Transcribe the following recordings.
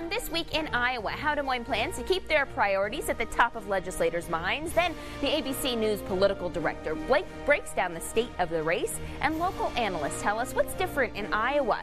On This Week in Iowa, how Des Moines plans to keep their priorities at the top of legislators' minds. Then, the ABC News political director Blake breaks down the state of the race, and local analysts tell us what's different in Iowa.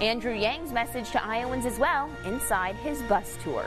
Andrew Yang's message to Iowans as well inside his bus tour.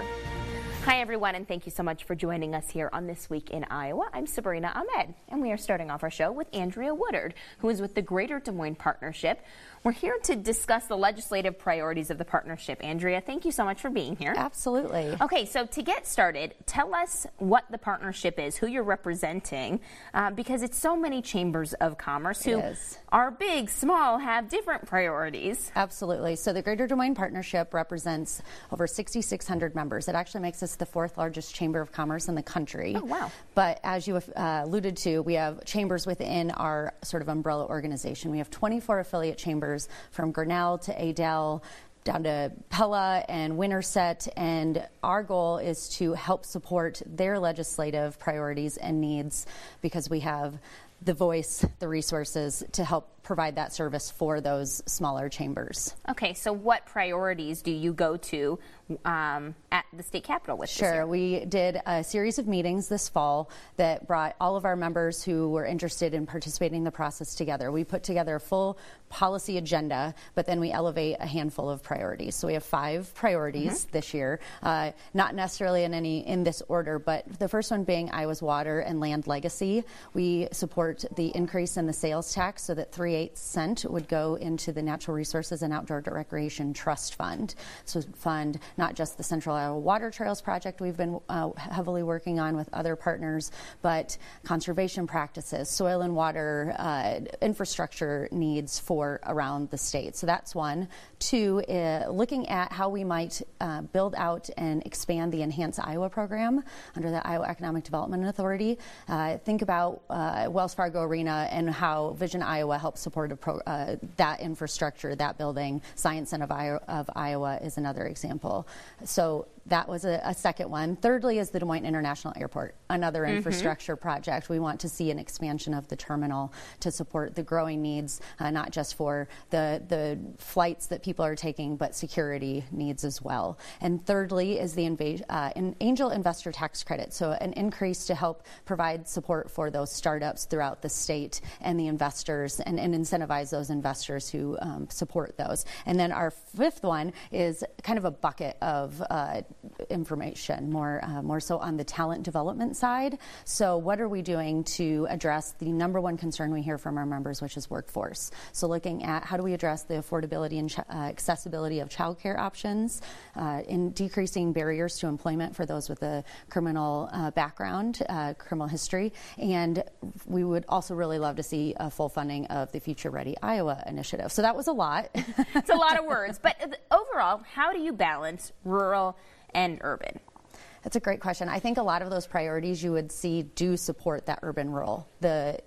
Hi, everyone, and thank you so much for joining us here on This Week in Iowa. I'm Sabrina Ahmed, and we are starting off our show with Andrea Woodard, who is with the Greater Des Moines Partnership. We're here to discuss the legislative priorities of the partnership. Andrea, thank you so much for being here. Absolutely. Okay, so to get started, tell us what the partnership is, who you're representing, uh, because it's so many chambers of commerce who are big, small, have different priorities. Absolutely. So the Greater Des Moines Partnership represents over 6,600 members. It actually makes us the fourth largest chamber of commerce in the country. Oh, wow. But as you uh, alluded to, we have chambers within our sort of umbrella organization. We have 24 affiliate chambers from Grinnell to Adel down to Pella and Winterset. And our goal is to help support their legislative priorities and needs because we have the voice, the resources to help provide that service for those smaller chambers. Okay, so what priorities do you go to um, at the state capitol with? Sure, we did a series of meetings this fall that brought all of our members who were interested in participating in the process together. We put together a full policy agenda, but then we elevate a handful of priorities. So we have five priorities mm-hmm. this year, uh, not necessarily in any in this order, but the first one being Iowa's water and land legacy. We support the increase in the sales tax so that three 38 cent would go into the Natural Resources and Outdoor Recreation Trust Fund. So fund not just the Central Iowa Water Trails project we've been uh, heavily working on with other partners, but conservation practices, soil and water uh, infrastructure needs for around the state. So that's one. Two, uh, looking at how we might uh, build out and expand the Enhance Iowa program under the Iowa Economic Development Authority. Uh, think about uh, Wells Fargo Arena and how Vision Iowa helps support pro, uh, that infrastructure, that building. Science Center of, of Iowa is another example. So that was a, a, second one. Thirdly, is the Des Moines International Airport, another mm-hmm. infrastructure project. We want to see an expansion of the terminal to support the growing needs, uh, not just for the the flights that people are taking, but security needs as well. And thirdly, is the inv- uh, an angel investor tax credit, so an increase to help provide support for those startups throughout the state and the investors, and, and incentivize those investors who um, support those. And then our fifth one is kind of a bucket of uh, information, more uh, more so on the talent development side. So, what are we doing to address the number one concern we hear from our members, which is workforce? So, looking at how do we address the affordability and ch- uh, accessibility of childcare options, uh, in decreasing barriers to employment for those with a criminal uh, background, uh, criminal history, and we would also really love to see a full funding of the Future Ready Iowa initiative. So that was a lot. it's a lot of words, but overall, how do you balance rural? And urban? That's a great question. I think a lot of those priorities you would see do support that urban role. The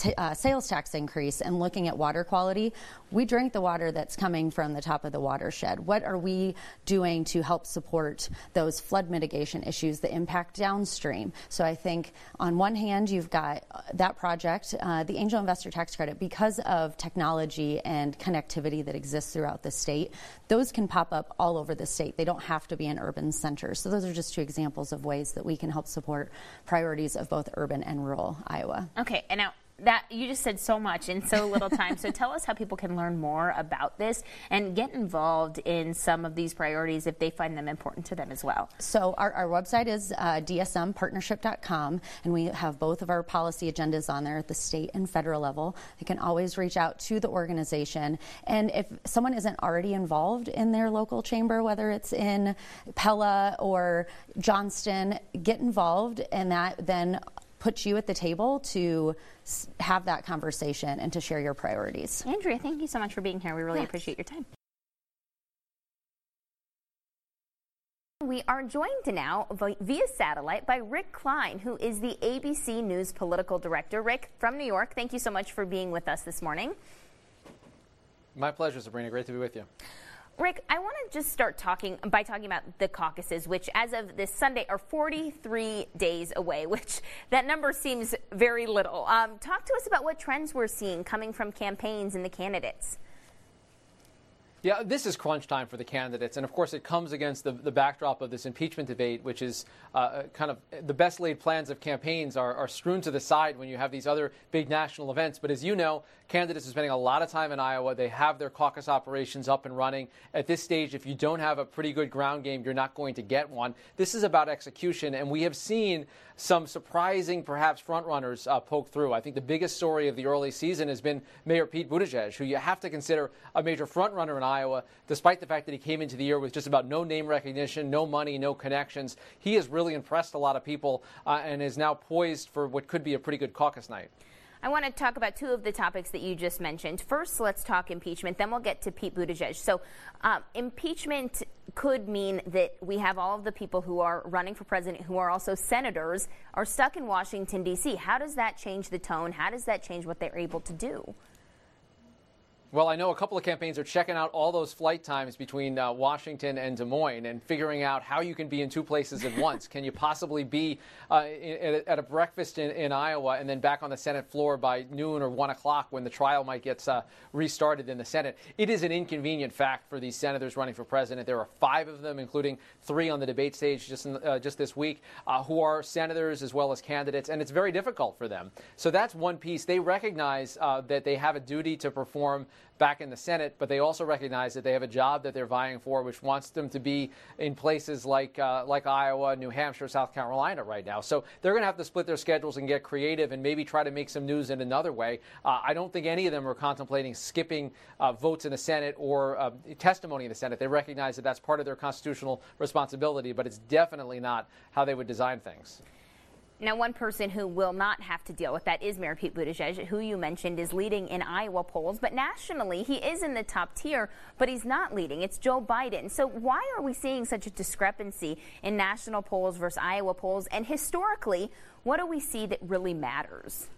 t- uh, sales tax increase and looking at water quality, we drink the water that's coming from the top of the watershed. What are we doing to help support those flood mitigation issues that impact downstream? So I think on one hand, you've got uh, that project, uh, the angel investor tax credit, because of technology and connectivity that exists throughout the state, those can pop up all over the state. They don't have to be in urban centers. So those are just two examples of ways that we can help support priorities of both urban and rural Iowa. Okay, and now that you just said so much in so little time. so tell us how people can learn more about this and get involved in some of these priorities if they find them important to them as well. So our, our website is uh, dsmpartnership.com, and we have both of our policy agendas on there at the state and federal level. They can always reach out to the organization, and if someone isn't already involved in their local chamber, whether it's in Pella or Johnston, get involved, and that then puts you at the table to have that conversation and to share your priorities. Andrea, thank you so much for being here. We really yes. appreciate your time. We are joined now via satellite by Rick Klein, who is the ABC News political director. Rick, from New York, thank you so much for being with us this morning. My pleasure, Sabrina. Great to be with you. Rick, I want to just start talking by talking about the caucuses, which as of this Sunday are 43 days away, which that number seems very little. Um, talk to us about what trends we're seeing coming from campaigns and the candidates. Yeah, this is crunch time for the candidates. And of course, it comes against the, the backdrop of this impeachment debate, which is uh, kind of the best laid plans of campaigns are, are, strewn to the side when you have these other big national events. But as you know, candidates are spending a lot of time in Iowa. They have their caucus operations up and running. At this stage, if you don't have a pretty good ground game, you're not going to get one. This is about execution. And we have seen some surprising, perhaps, frontrunners uh, poke through. I think the biggest story of the early season has been Mayor Pete Buttigieg, who you have to consider a major frontrunner in despite the fact that he came into the year with just about no name recognition, no money, no connections. He has really impressed a lot of people uh, and is now poised for what could be a pretty good caucus night. I want to talk about two of the topics that you just mentioned. First, let's talk impeachment, then we'll get to Pete Buttigieg. So, uh, impeachment could mean that we have all of the people who are running for president, who are also senators, are stuck in Washington, D.C. How does that change the tone? How does that change what they're able to do? Well, I know a couple of campaigns are checking out all those flight times between uh, Washington and Des Moines and figuring out how you can be in two places at once. can you possibly be uh, in, at a breakfast in, in, Iowa and then back on the Senate floor by noon or 1 o'clock when the trial might get uh, restarted in the Senate? It is an inconvenient fact for these senators running for president. There are five of them, including three on the debate stage just, in, uh, just this week, uh, who are senators as well as candidates, and it's very difficult for them. So that's one piece. They recognize uh, that they have a duty to perform back in the Senate, but they also recognize that they have a job that they're vying for, which wants them to be in places like uh, like Iowa, New Hampshire, South Carolina right now. So they're going to have to split their schedules and get creative and maybe try to make some news in another way. Uh, I don't think any of them are contemplating skipping uh, votes in the Senate or uh, testimony in the Senate. They recognize that that's part of their constitutional responsibility, but it's definitely not how they would design things. Now, one person who will not have to deal with that is Mayor Pete Buttigieg, who you mentioned is leading in Iowa polls. But nationally, he is in the top tier, but he's not leading. It's Joe Biden. So why are we seeing such a discrepancy in national polls versus Iowa polls? And historically, what do we see that really matters?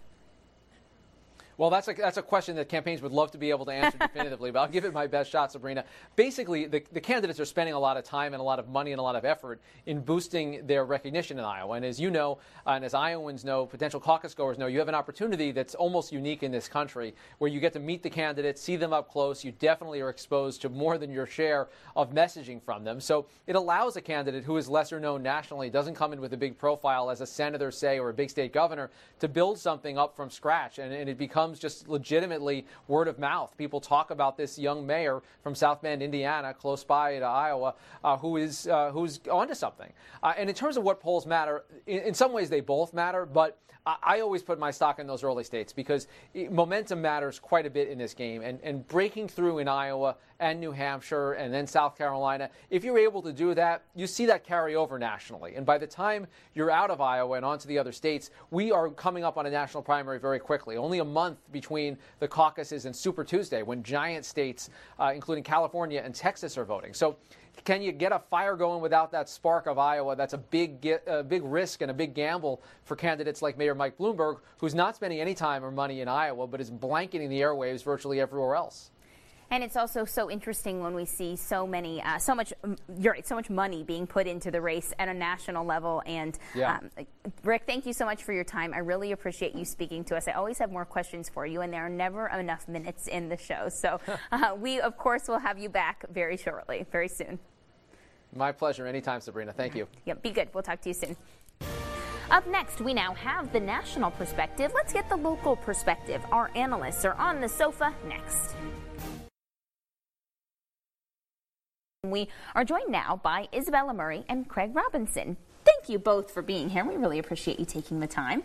Well, that's a, that's a question that campaigns would love to be able to answer definitively, but I'll give it my best shot, Sabrina. Basically, the, the candidates are spending a lot of time and a lot of money and a lot of effort in boosting their recognition in Iowa. And as you know, and as Iowans know, potential caucus goers know, you have an opportunity that's almost unique in this country where you get to meet the candidates, see them up close. You definitely are exposed to more than your share of messaging from them. So it allows a candidate who is lesser known nationally, doesn't come in with a big profile as a senator, say, or a big state governor, to build something up from scratch. And, and it becomes becomes just legitimately word of mouth. People talk about this young mayor from South Bend, Indiana, close by to Iowa, uh, who is uh, who's onto something. Uh, and in terms of what polls matter, in, in some ways they both matter, but I always put my stock in those early states because momentum matters quite a bit in this game. And, and breaking through in Iowa and New Hampshire and then South Carolina, if you're able to do that, you see that carry over nationally. And by the time you're out of Iowa and onto the other states, we are coming up on a national primary very quickly. Only a month between the caucuses and Super Tuesday when giant states, uh, including California and Texas, are voting. So can you get a fire going without that spark of Iowa? That's a big, a big risk and a big gamble for candidates like Mayor Mike Bloomberg, who's not spending any time or money in Iowa, but is blanketing the airwaves virtually everywhere else. And it's also so interesting when we see so many, uh, so much, you're right, so much money being put into the race at a national level. And yeah. um, Rick, thank you so much for your time. I really appreciate you speaking to us. I always have more questions for you, and there are never enough minutes in the show. So uh, we, of course, will have you back very shortly, very soon. My pleasure. Anytime, Sabrina. Thank you. Yep. Be good. We'll talk to you soon. Up next, we now have the national perspective. Let's get the local perspective. Our analysts are on the sofa next. We are joined now by Isabella Murray and Craig Robinson. Thank you both for being here. We really appreciate you taking the time.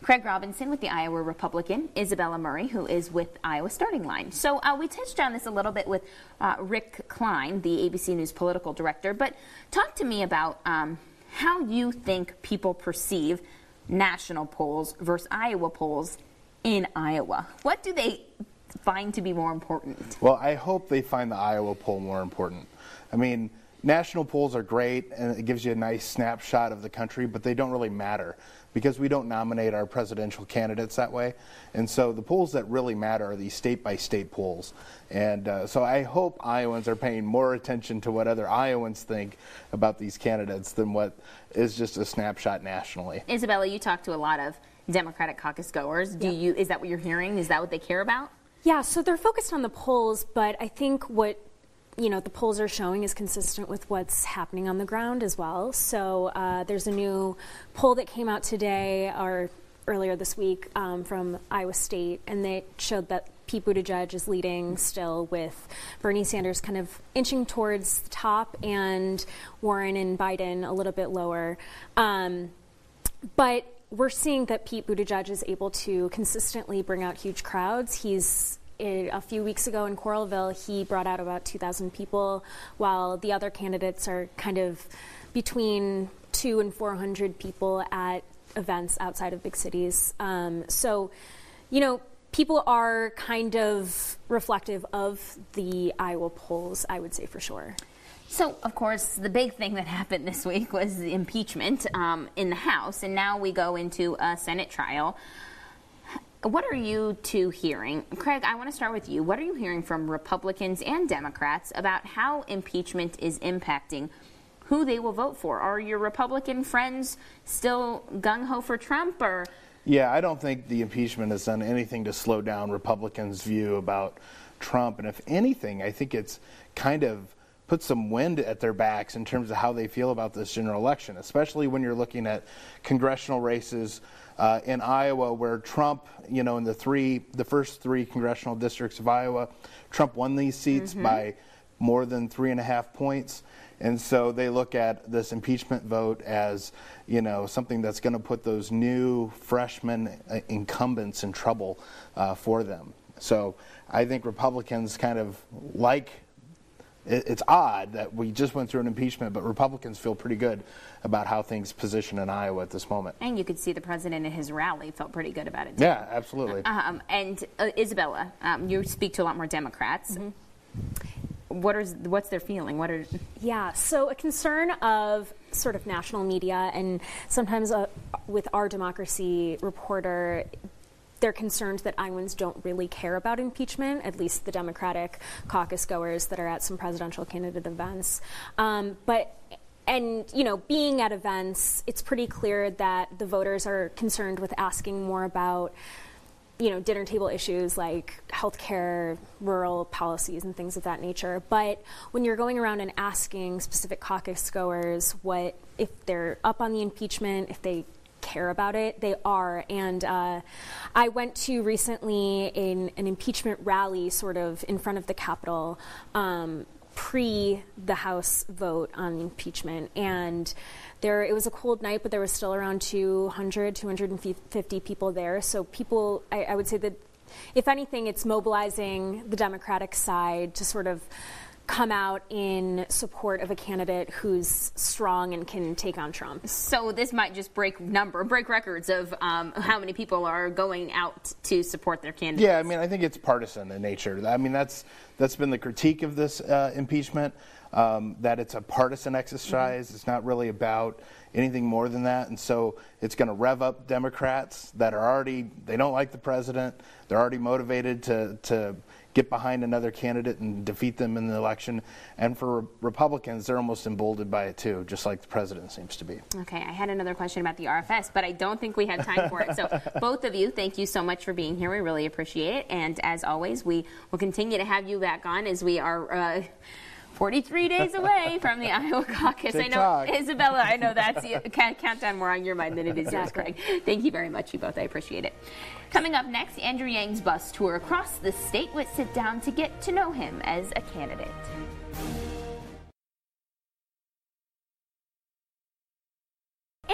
Craig Robinson with the Iowa Republican, Isabella Murray, who is with Iowa Starting Line. So uh, we touched on this a little bit with uh, Rick Klein, the ABC News political director, but talk to me about um, how you think people perceive national polls versus Iowa polls in Iowa. What do they find to be more important? Well, I hope they find the Iowa poll more important. I mean, national polls are great and it gives you a nice snapshot of the country, but they don't really matter because we don't nominate our presidential candidates that way. And so the polls that really matter are these state by state polls. And uh, so I hope Iowans are paying more attention to what other Iowans think about these candidates than what is just a snapshot nationally. Isabella, you talk to a lot of Democratic caucus goers. Do you is that what you're hearing? Is that what they care about? Yeah, so they're focused on the polls, but I think what you know the polls are showing is consistent with what's happening on the ground as well. So uh, there's a new poll that came out today or earlier this week um, from Iowa State, and they showed that Pete Buttigieg is leading still, with Bernie Sanders kind of inching towards the top, and Warren and Biden a little bit lower. Um, but we're seeing that Pete Buttigieg is able to consistently bring out huge crowds. He's a few weeks ago in Coralville, he brought out about 2,000 people, while the other candidates are kind of between two and 400 people at events outside of big cities. Um, so, you know, people are kind of reflective of the Iowa polls, I would say for sure. So, of course, the big thing that happened this week was the impeachment um, in the House, and now we go into a Senate trial. What are you two hearing? Craig, I want to start with you. What are you hearing from Republicans and Democrats about how impeachment is impacting who they will vote for? Are your Republican friends still gung ho for Trump or? Yeah, I don't think the impeachment has done anything to slow down Republicans' view about Trump. And if anything, I think it's kind of put some wind at their backs in terms of how they feel about this general election, especially when you're looking at congressional races uh, in Iowa, where Trump, you know, in the three, the first three congressional districts of Iowa, Trump won these seats mm-hmm. by more than three and a half points. And so they look at this impeachment vote as, you know, something that's going to put those new freshman uh, incumbents in trouble uh, for them. So I think Republicans kind of like it's odd that we just went through an impeachment, but Republicans feel pretty good about how things position in Iowa at this moment. And you could see the president in his rally felt pretty good about it. Too. Yeah, absolutely. Um, and uh, Isabella, um, you speak to a lot more Democrats. Mm-hmm what is what's their feeling? What are yeah? So a concern of sort of national media and sometimes uh, with our democracy reporter. They're concerned that Iowans don't really care about impeachment, at least the Democratic caucus goers that are at some presidential candidate events. Um, but and you know being at events it's pretty clear that the voters are concerned with asking more about you know, dinner table issues like healthcare, rural policies, and things of that nature. But when you're going around and asking specific caucus goers what if they're up on the impeachment, if they care about it, they are. And uh, I went to recently in an impeachment rally, sort of in front of the Capitol. Um, pre the House vote on impeachment, and there it was a cold night, but there was still around 200, 250 people there. So people, I, I would say that if anything, it's mobilizing the Democratic side to sort of come out in support of a candidate who's strong and can take on Trump. So this might just break number, break records of um, how many people are going out to support their candidate. Yeah, I mean, I think it's partisan in nature. I mean, that's that's been the critique of this uh, impeachment um, that it's a partisan exercise. Mm-hmm. It's not really about anything more than that. And so it's going to rev up Democrats that are already, they don't like the president. They're already motivated to, to get behind another candidate and defeat them in the election. And for Republicans, they're almost emboldened by it too, just like the president seems to be. Okay, I had another question about the RFS, but I don't think we have time for it. So, both of you, thank you so much for being here. We really appreciate it. And as always, we will continue to have you back on as we are. Uh, 43 days away from the Iowa caucus. I know, Isabella, I know that's the countdown more on your mind than it is yours, Craig. Thank you very much, you both. I appreciate it. Coming up next, Andrew Yang's bus tour across the state. Let's sit down to get to know him as a candidate.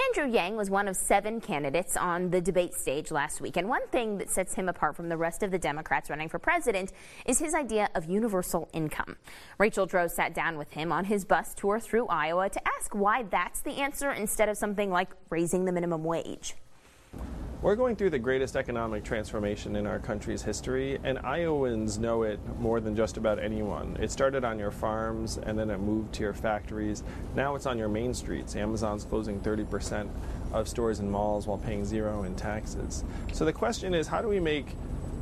Andrew Yang was one of seven candidates on the debate stage last week. And one thing that sets him apart from the rest of the Democrats running for president is his idea of universal income. Rachel Dros sat down with him on his bus tour through Iowa to ask why that's the answer instead of something like raising the minimum wage. We're going through the greatest economic transformation in our country's history, and Iowans know it more than just about anyone. It started on your farms, and then it moved to your factories. Now it's on your main streets. Amazon's closing 30% of stores and malls while paying zero in taxes. So the question is how do we make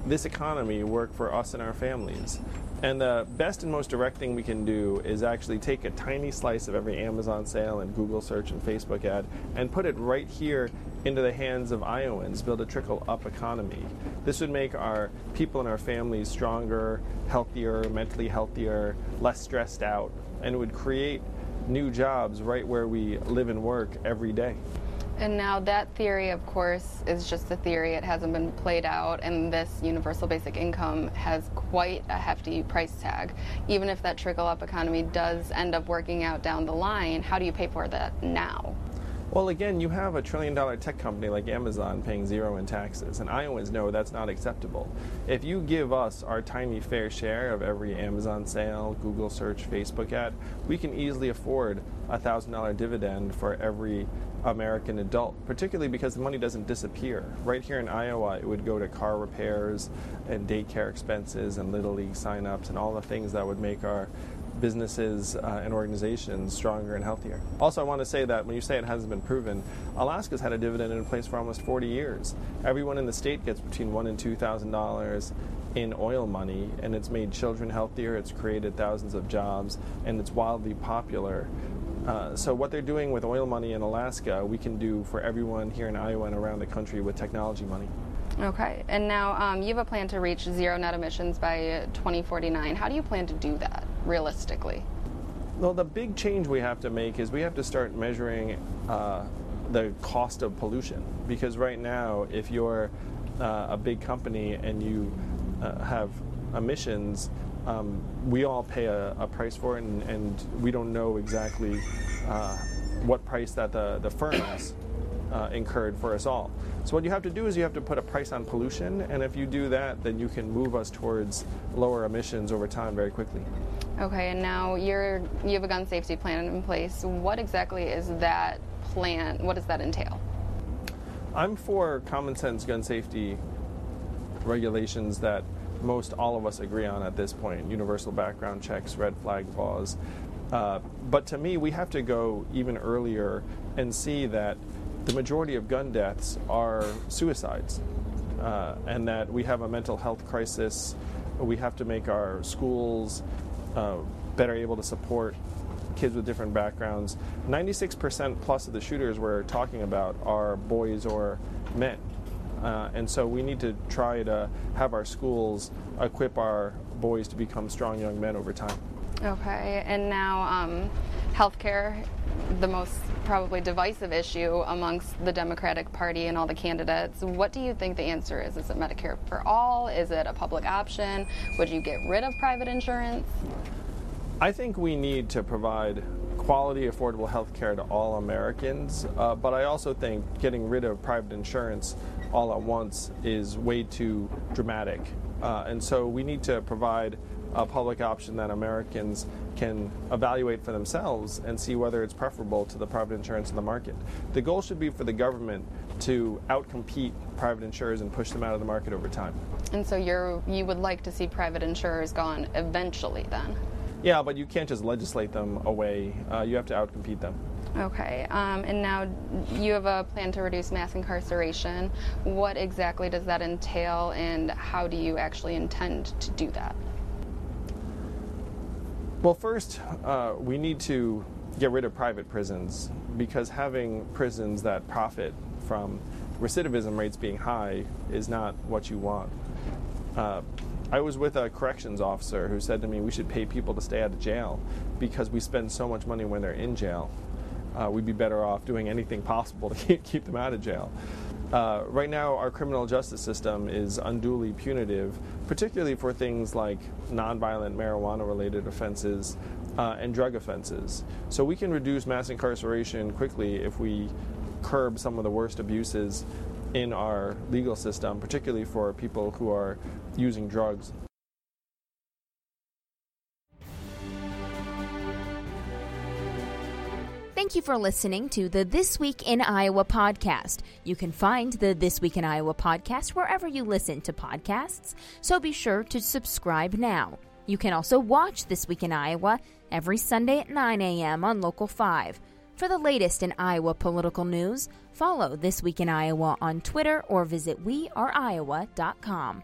this economy work for us and our families? And the best and most direct thing we can do is actually take a tiny slice of every Amazon sale and Google search and Facebook ad and put it right here into the hands of Iowans, build a trickle up economy. This would make our people and our families stronger, healthier, mentally healthier, less stressed out, and would create new jobs right where we live and work every day. And now that theory, of course, is just a theory. It hasn't been played out, and this universal basic income has quite a hefty price tag. Even if that trickle up economy does end up working out down the line, how do you pay for that now? Well, again, you have a trillion dollar tech company like Amazon paying zero in taxes, and Iowans know that's not acceptable. If you give us our tiny fair share of every Amazon sale, Google search, Facebook ad, we can easily afford a $1,000 dividend for every American adult, particularly because the money doesn't disappear. Right here in Iowa, it would go to car repairs and daycare expenses and Little League signups and all the things that would make our businesses uh, and organizations stronger and healthier. Also, I want to say that when you say it hasn't been proven, Alaska's had a dividend in place for almost 40 years. Everyone in the state gets between one and two thousand dollars in oil money, and it's made children healthier. It's created thousands of jobs, and it's wildly popular. Uh, so what they're doing with oil money in Alaska, we can do for everyone here in Iowa and around the country with technology money. Okay, and now um, you have a plan to reach zero net emissions by 2049. How do you plan to do that realistically? Well, the big change we have to make is we have to start measuring uh, the cost of pollution. Because right now, if you're uh, a big company and you uh, have emissions, um, we all pay a, a, price for it, and, and, we don't know exactly uh, what price that the, the firms uh, incurred for us all. So what you have to do is you have to put a price on pollution, and if you do that, then you can move us towards lower emissions over time very quickly. Okay, and now you're you have a gun safety plan in place. What exactly is that plan? What does that entail? I'm for common sense gun safety regulations that most all of us agree on at this point universal background checks, red flag laws. Uh, but to me, we have to go even earlier and see that the majority of gun deaths are suicides, uh, and that we have a mental health crisis. We have to make our schools uh, better able to support kids with different backgrounds. 96% plus of the shooters we're talking about are boys or men. Uh, and so we need to try to have our schools equip our boys to become strong young men over time. Okay, and now um, healthcare, the most probably divisive issue amongst the Democratic Party and all the candidates. What do you think the answer is? Is it Medicare for all? Is it a public option? Would you get rid of private insurance? I think we need to provide quality, affordable health care to all Americans, uh, but I also think getting rid of private insurance all at once is way too dramatic. Uh, and so we need to provide a public option that Americans can evaluate for themselves and see whether it's preferable to the private insurance in the market. The goal should be for the government to outcompete private insurers and push them out of the market over time. And so you're you would like to see private insurers gone eventually then? Yeah, but you can't just legislate them away. Uh, you have to outcompete them. Okay, um, and now you have a plan to reduce mass incarceration. What exactly does that entail, and how do you actually intend to do that? Well, first, uh, we need to get rid of private prisons because having prisons that profit from recidivism rates being high is not what you want. Uh, I was with a corrections officer who said to me we should pay people to stay out of jail because we spend so much money when they're in jail uh, we'd be better off doing anything possible to keep, keep them out of jail. Uh, right now, our criminal justice system is unduly punitive, particularly for things like nonviolent marijuana related offenses uh, and drug offenses. So we can reduce mass incarceration quickly if we curb some of the worst abuses in our legal system, particularly for people who are using drugs. Thank you for listening to the This Week in Iowa podcast. You can find the This Week in Iowa podcast wherever you listen to podcasts, so be sure to subscribe now. You can also watch This Week in Iowa every Sunday at 9 a.m. on Local 5. For the latest in Iowa political news, follow This Week in Iowa on Twitter or visit weareiowa.com.